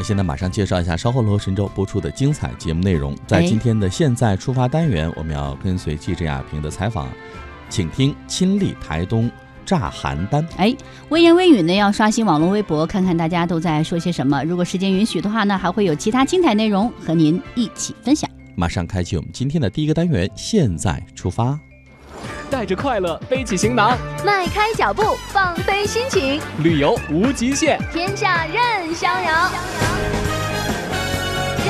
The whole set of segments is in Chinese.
那现在马上介绍一下稍后罗神州播出的精彩节目内容。在今天的现在出发单元，我们要跟随记者亚平的采访。请听亲历台东炸邯郸。哎，微言微语呢，要刷新网络微博，看看大家都在说些什么。如果时间允许的话呢，还会有其他精彩内容和您一起分享。马上开启我们今天的第一个单元，现在出发，带着快乐背起行囊，迈开脚步放飞心情，旅游无极限，天下任逍遥。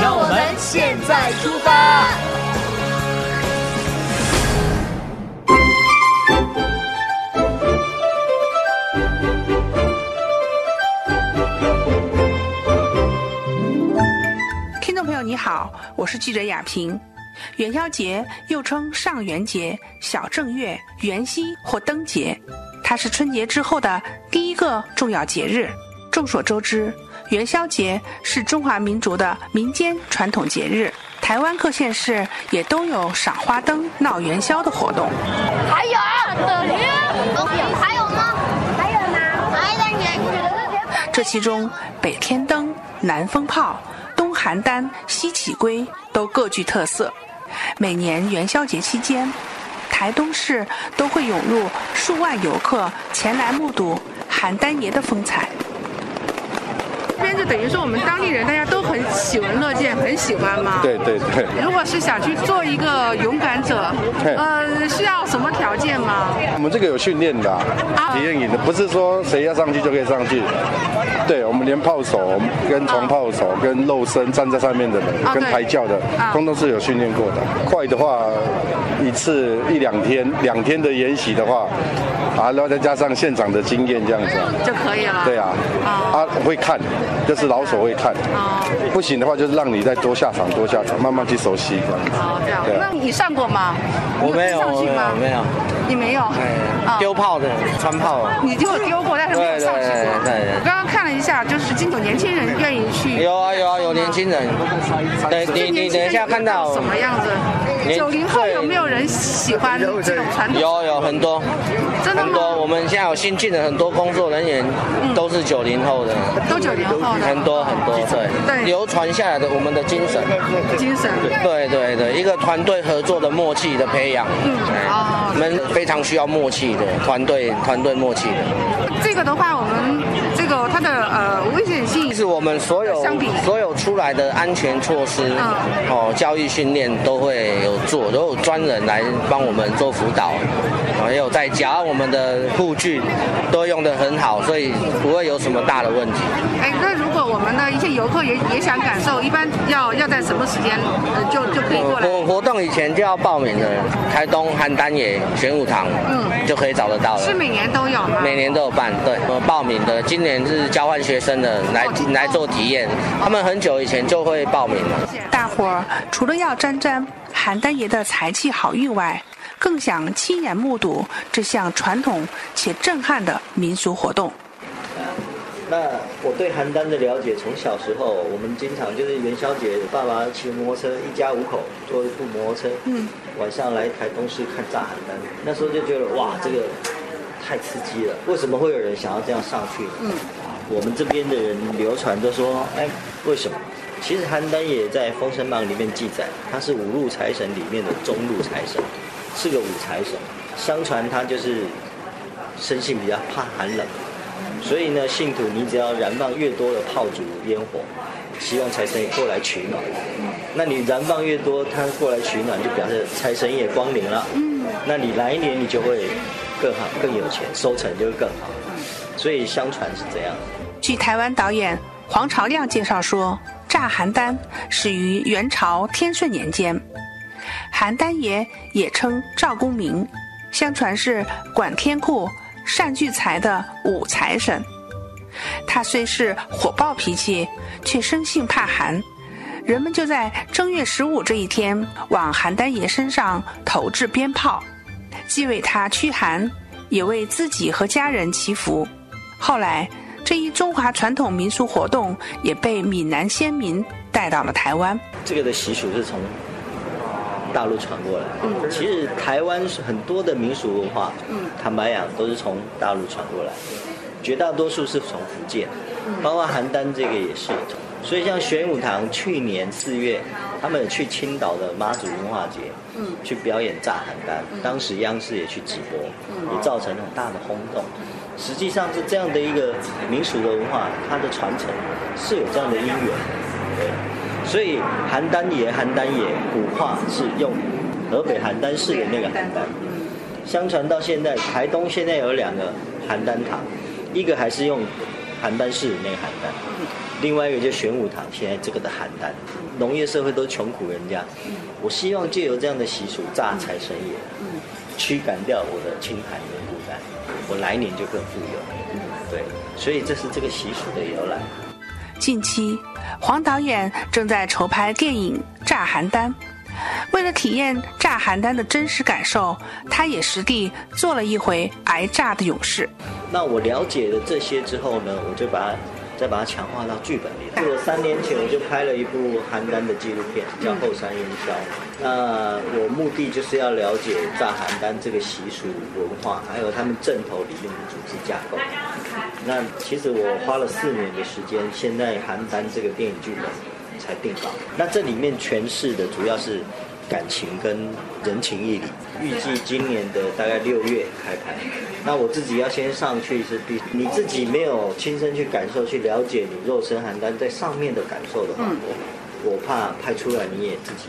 让我们现在出发。你好，我是记者雅萍。元宵节又称上元节、小正月、元夕或灯节，它是春节之后的第一个重要节日。众所周知，元宵节是中华民族的民间传统节日，台湾各县市也都有赏花灯、闹元宵的活动。还有啊，等于还有吗？还有呢？还有这其中，北天灯、南风炮。东邯郸、西起龟都各具特色。每年元宵节期间，台东市都会涌入数万游客前来目睹邯郸爷的风采。这边就等于说我们当地人大家都很喜闻乐见，很喜欢嘛？对对对。如果是想去做一个勇敢者，呃，需要什么条件吗？我们这个有训练的，啊体验营的，不是说谁要上去就可以上去。对，我们连炮手、跟重炮手、跟肉身站在上面的人、跟抬轿的，通通是有训练过的。快的话，一次一两天，两天的演习的话，啊，然后再加上现场的经验这样子就可以了。对啊，啊，会看。就是老手会看，不行的话就是让你再多下场，多下场，慢慢去熟悉这样子。哦，这样。那你上过吗？我没有，没有。你没有？丢炮的，穿炮。你就丢过，但是没有上去过。对对。我刚刚看了一下，就是今种年轻人愿意去。有啊有啊有年轻人。对，你你等一下看到什么样子？九零后有没有人喜欢这种传统？有有很多，真的很多。我们现在有新进的很多工作人员，都是九零后的。都九零后的。很多很多，对对。流传下来的我们的精神。精神。对对对，一个团队合作的默契的培养。嗯。哦。我们非常需要默契的团队，团队默契的。这个的话，我们这个他的呃微信性是我们所有相比所有出来的安全措施，哦，教育训练都会有做，都有专人来帮我们做辅导，也有在教我们的护具都用的很好，所以不会有什么大的问题。哎，那如果我们的一些游客也也想感受，一般要要在什么时间呃就就可以过来？活活动以前就要报名的，台东邯郸野玄武堂，嗯，就可以找得到了。是每年都有吗？每年都有办，对，报名的，今年是交换学生的来来来做体验，他们很久以前就会报名了。大伙儿除了要沾沾邯郸爷的财气好运外，更想亲眼目睹这项传统且震撼的民俗活动。那我对邯郸的了解，从小时候我们经常就是元宵节，爸爸骑摩托车，一家五口坐一部摩托车，嗯，晚上来台东市看炸邯郸。那时候就觉得哇，这个太刺激了。为什么会有人想要这样上去？嗯，我们这边的人流传都说，哎，为什么？其实邯郸也在《封神榜》里面记载，他是五路财神里面的中路财神，是个五财神。相传他就是生性比较怕寒冷。所以呢，信徒你只要燃放越多的炮竹烟火，希望财神过来取暖。那你燃放越多，他过来取暖，就表示财神也光临了。嗯，那你来年你就会更好、更有钱，收成就会更好。所以相传是这样。据台湾导演黄朝亮介绍说，炸邯郸始于元朝天顺年间。邯郸爷也称赵公明，相传是管天库、善聚财的武财神。他虽是火爆脾气，却生性怕寒。人们就在正月十五这一天往邯郸爷身上投掷鞭炮，既为他驱寒，也为自己和家人祈福。后来，这一中华传统民俗活动也被闽南先民带到了台湾。这个的习俗是从大陆传过来。嗯，其实台湾是很多的民俗文化，嗯，坦白讲都是从大陆传过来，绝大多数是从福建，包括邯郸这个也是。所以像玄武堂去年四月，他们去青岛的妈祖文化节，嗯，去表演炸邯郸，当时央视也去直播，也造成很大的轰动。实际上是这样的一个民俗的文化，它的传承是有这样的因缘，所以邯郸爷、邯郸爷古话是用河北邯郸市的那个邯郸，相传到现在，台东现在有两个邯郸堂，一个还是用邯郸市的那个邯郸。另外一个就玄武堂，现在这个的邯郸，农业社会都穷苦人家，我希望借由这样的习俗炸财神爷，驱赶掉我的清寒跟孤单，我来年就更富有。对，所以这是这个习俗的由来。近期，黄导演正在筹拍电影《炸邯郸》，为了体验炸邯郸的真实感受，他也实地做了一回挨炸的勇士。那我了解了这些之后呢，我就把它。再把它强化到剧本里来。我三年前我就拍了一部邯郸的纪录片，叫《后山烟消》。那我目的就是要了解炸邯郸这个习俗文化，还有他们镇头里面的组织架构。那其实我花了四年的时间，现在邯郸这个电影剧本才定稿。那这里面诠释的主要是。感情跟人情义理，预计今年的大概六月开拍。那我自己要先上去是必，你自己没有亲身去感受、去了解你肉身邯郸在上面的感受的话，我我怕拍出来你也自己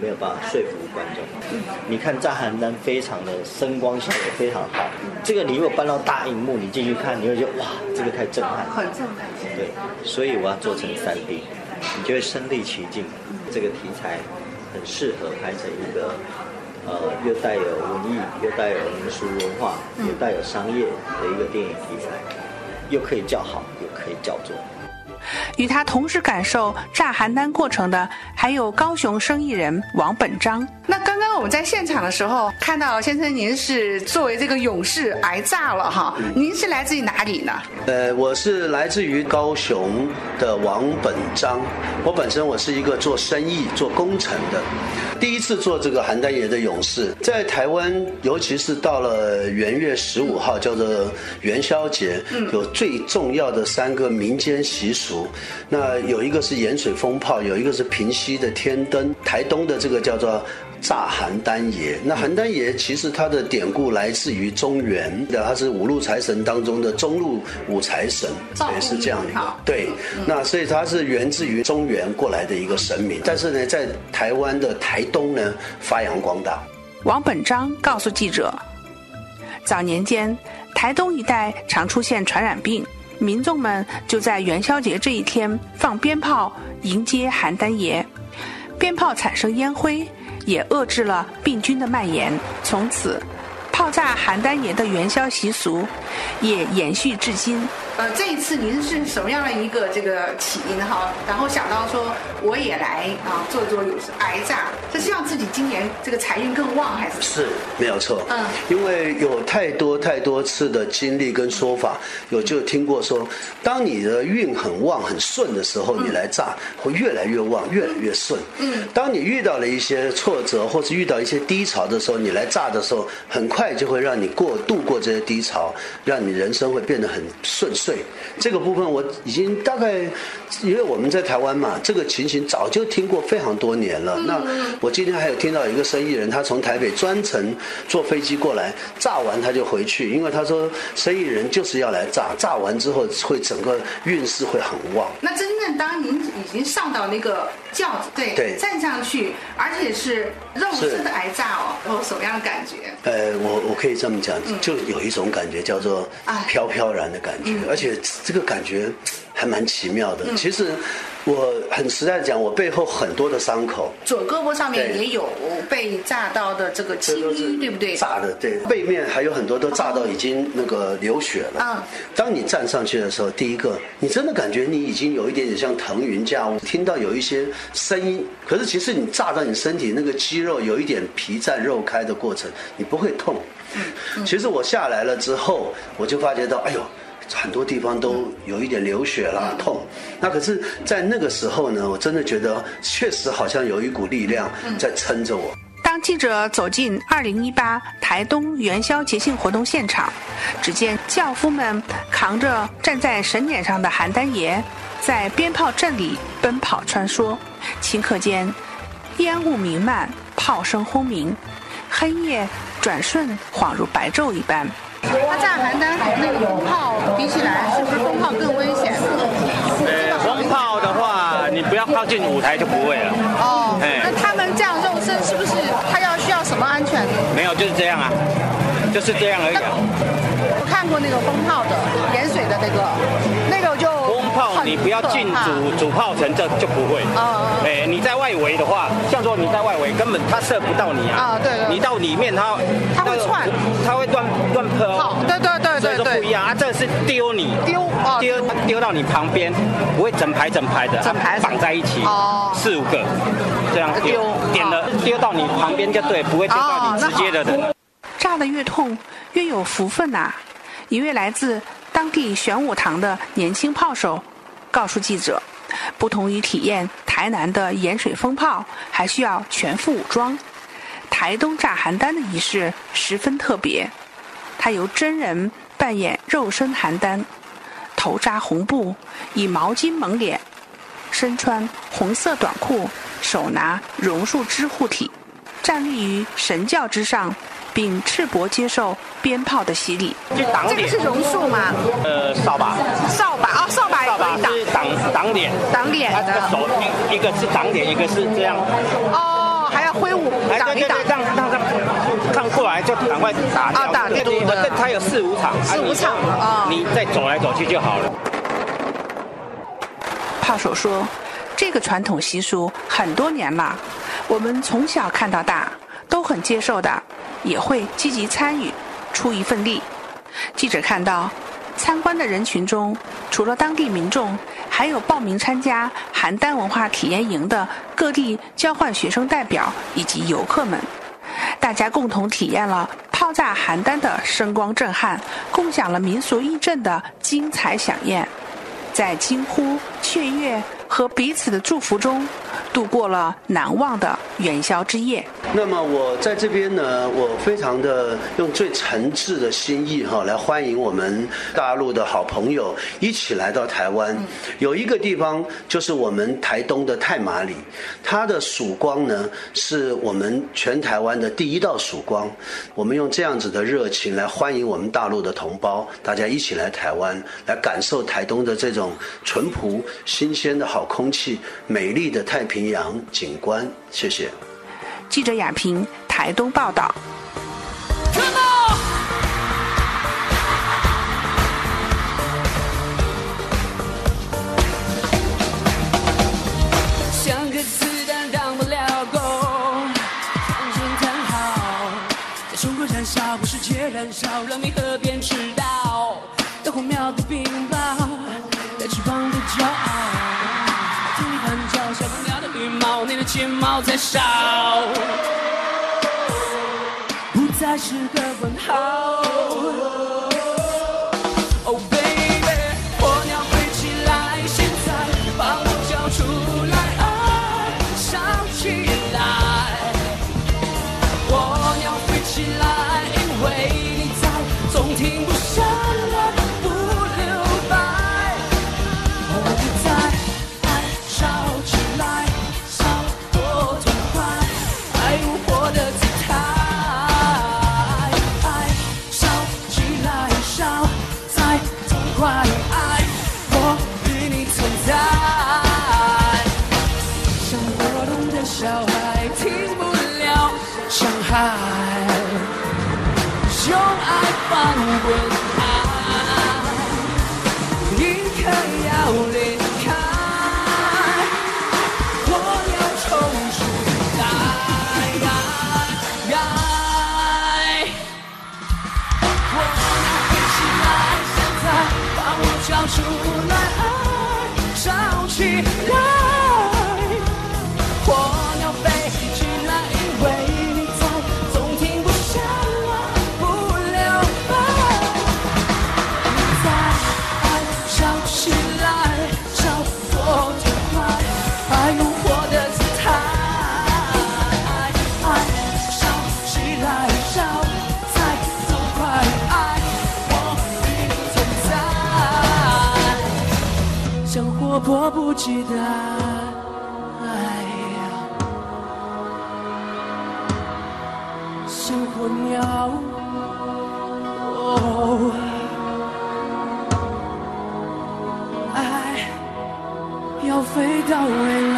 没有办法说服观众。你看在邯郸非常的声光效果非常好，这个你如果搬到大荧幕，你进去看，你会觉得哇，这个太震撼，很震撼。对，所以我要做成三 D，你就会身临其境，这个题材。很适合拍成一个，呃，又带有文艺，又带有民俗文化，又带有商业的一个电影题材，又可以叫好，又可以叫座。与他同时感受炸邯郸过程的，还有高雄生意人王本章。那刚刚我们在现场的时候，看到先生您是作为这个勇士挨炸了哈。您是来自于哪里呢？呃，我是来自于高雄的王本章。我本身我是一个做生意、做工程的。第一次做这个邯郸爷的勇士，在台湾，尤其是到了元月十五号，叫做元宵节，有最重要的三个民间习俗。那有一个是盐水风炮，有一个是平西的天灯，台东的这个叫做。炸邯郸爷，那邯郸爷其实它的典故来自于中原，的他是五路财神当中的中路五财神，也是这样一个。对，那所以他是源自于中原过来的一个神明，但是呢，在台湾的台东呢发扬光大。王本章告诉记者，早年间台东一带常出现传染病，民众们就在元宵节这一天放鞭炮迎接邯郸爷，鞭炮产生烟灰。也遏制了病菌的蔓延，从此，炮炸邯郸爷的元宵习俗也延续至今。呃，这一次您是什么样的一个这个起因哈？然后想到说我也来啊做做有挨炸，是希望自己今年这个财运更旺还是？是，没有错。嗯，因为有太多太多次的经历跟说法，有就听过说，当你的运很旺很顺的时候，你来炸会越来越旺，越来越顺。嗯，当你遇到了一些挫折或是遇到一些低潮的时候，你来炸的时候，很快就会让你过度过这些低潮，让你人生会变得很顺。对这个部分，我已经大概，因为我们在台湾嘛，这个情形早就听过非常多年了。那我今天还还有听到一个生意人，他从台北专程坐飞机过来，炸完他就回去，因为他说生意人就是要来炸，炸完之后会整个运势会很旺。那真正当您已经上到那个轿子，对，对站上去，而且是肉身的挨炸哦，然后什么样的感觉？呃，我我可以这么讲，就有一种感觉叫做飘飘然的感觉，而且这个感觉还蛮奇妙的。其实。我很实在讲，我背后很多的伤口，左胳膊上面也有被炸到的这个青淤，对不对？炸的，对，背面还有很多都炸到已经那个流血了。嗯，当你站上去的时候，第一个，你真的感觉你已经有一点点像腾云驾雾，听到有一些声音，可是其实你炸到你身体那个肌肉有一点皮绽肉开的过程，你不会痛。嗯，其实我下来了之后，我就发觉到，哎呦。很多地方都有一点流血啦，痛。那可是，在那个时候呢，我真的觉得确实好像有一股力量在撑着我。当记者走进2018台东元宵节庆活动现场，只见轿夫们扛着站在神辇上的邯郸爷，在鞭炮阵里奔跑穿梭。顷刻间，烟雾弥漫，炮声轰鸣，黑夜转瞬恍如白昼一般。他炸邯郸和那个风炮比起来，是不是风炮更危险？呃，风炮的话，你不要靠近舞台就不会了。哦，那他们这样肉身是不是他要需要什么安全？没有，就是这样啊，就是这样而已。我看过那个风炮的盐水的那个，那个就。炮，你不要进主主炮城，这就不会。哦哎，你在外围的话，像说你在外围，根本他射不到你啊。啊，对。你到里面，他他会窜，他会乱乱喷。对对对对对。不一样啊，这是丢你，丢丢丢到你旁边，不会整排整排的，整排绑在一起，哦，四五个，这样丢，点了丢到你旁边就对，不会丢到你直接的人。炸的越痛，越有福分呐！一位来自。当地玄武堂的年轻炮手告诉记者：“不同于体验台南的盐水风炮，还需要全副武装。台东炸邯郸的仪式十分特别，他由真人扮演肉身邯郸，头扎红布，以毛巾蒙脸，身穿红色短裤，手拿榕树枝护体，站立于神教之上。”并赤膊接受鞭炮的洗礼。就挡脸。这个是榕树吗？呃，扫把。扫把哦，扫把。扫把是挡挡脸。挡脸。他这个手一一个是挡脸，一个是这样。哦，还要挥舞挡一挡。让让让看过来就赶快打掉。啊，打掉。这他有四五场。四五场啊。你再走来走去就好了。炮手说：“这个传统习俗很多年了，我们从小看到大，都很接受的。”也会积极参与，出一份力。记者看到，参观的人群中，除了当地民众，还有报名参加邯郸文化体验营的各地交换学生代表以及游客们。大家共同体验了炮炸邯郸的声光震撼，共享了民俗义阵的精彩响宴，在惊呼、雀跃和彼此的祝福中。度过了难忘的元宵之夜。那么我在这边呢，我非常的用最诚挚的心意哈，来欢迎我们大陆的好朋友一起来到台湾。有一个地方就是我们台东的太麻里，它的曙光呢是我们全台湾的第一道曙光。我们用这样子的热情来欢迎我们大陆的同胞，大家一起来台湾，来感受台东的这种淳朴、新鲜的好空气、美丽的太平。阳景观，谢谢。记者亚平，台东报道。像个子弹让不是借燃烧，让你睫毛在笑，不再是个问号。cry. 出来，爱烧起来。我迫不及待，生活鸟，爱要飞到未。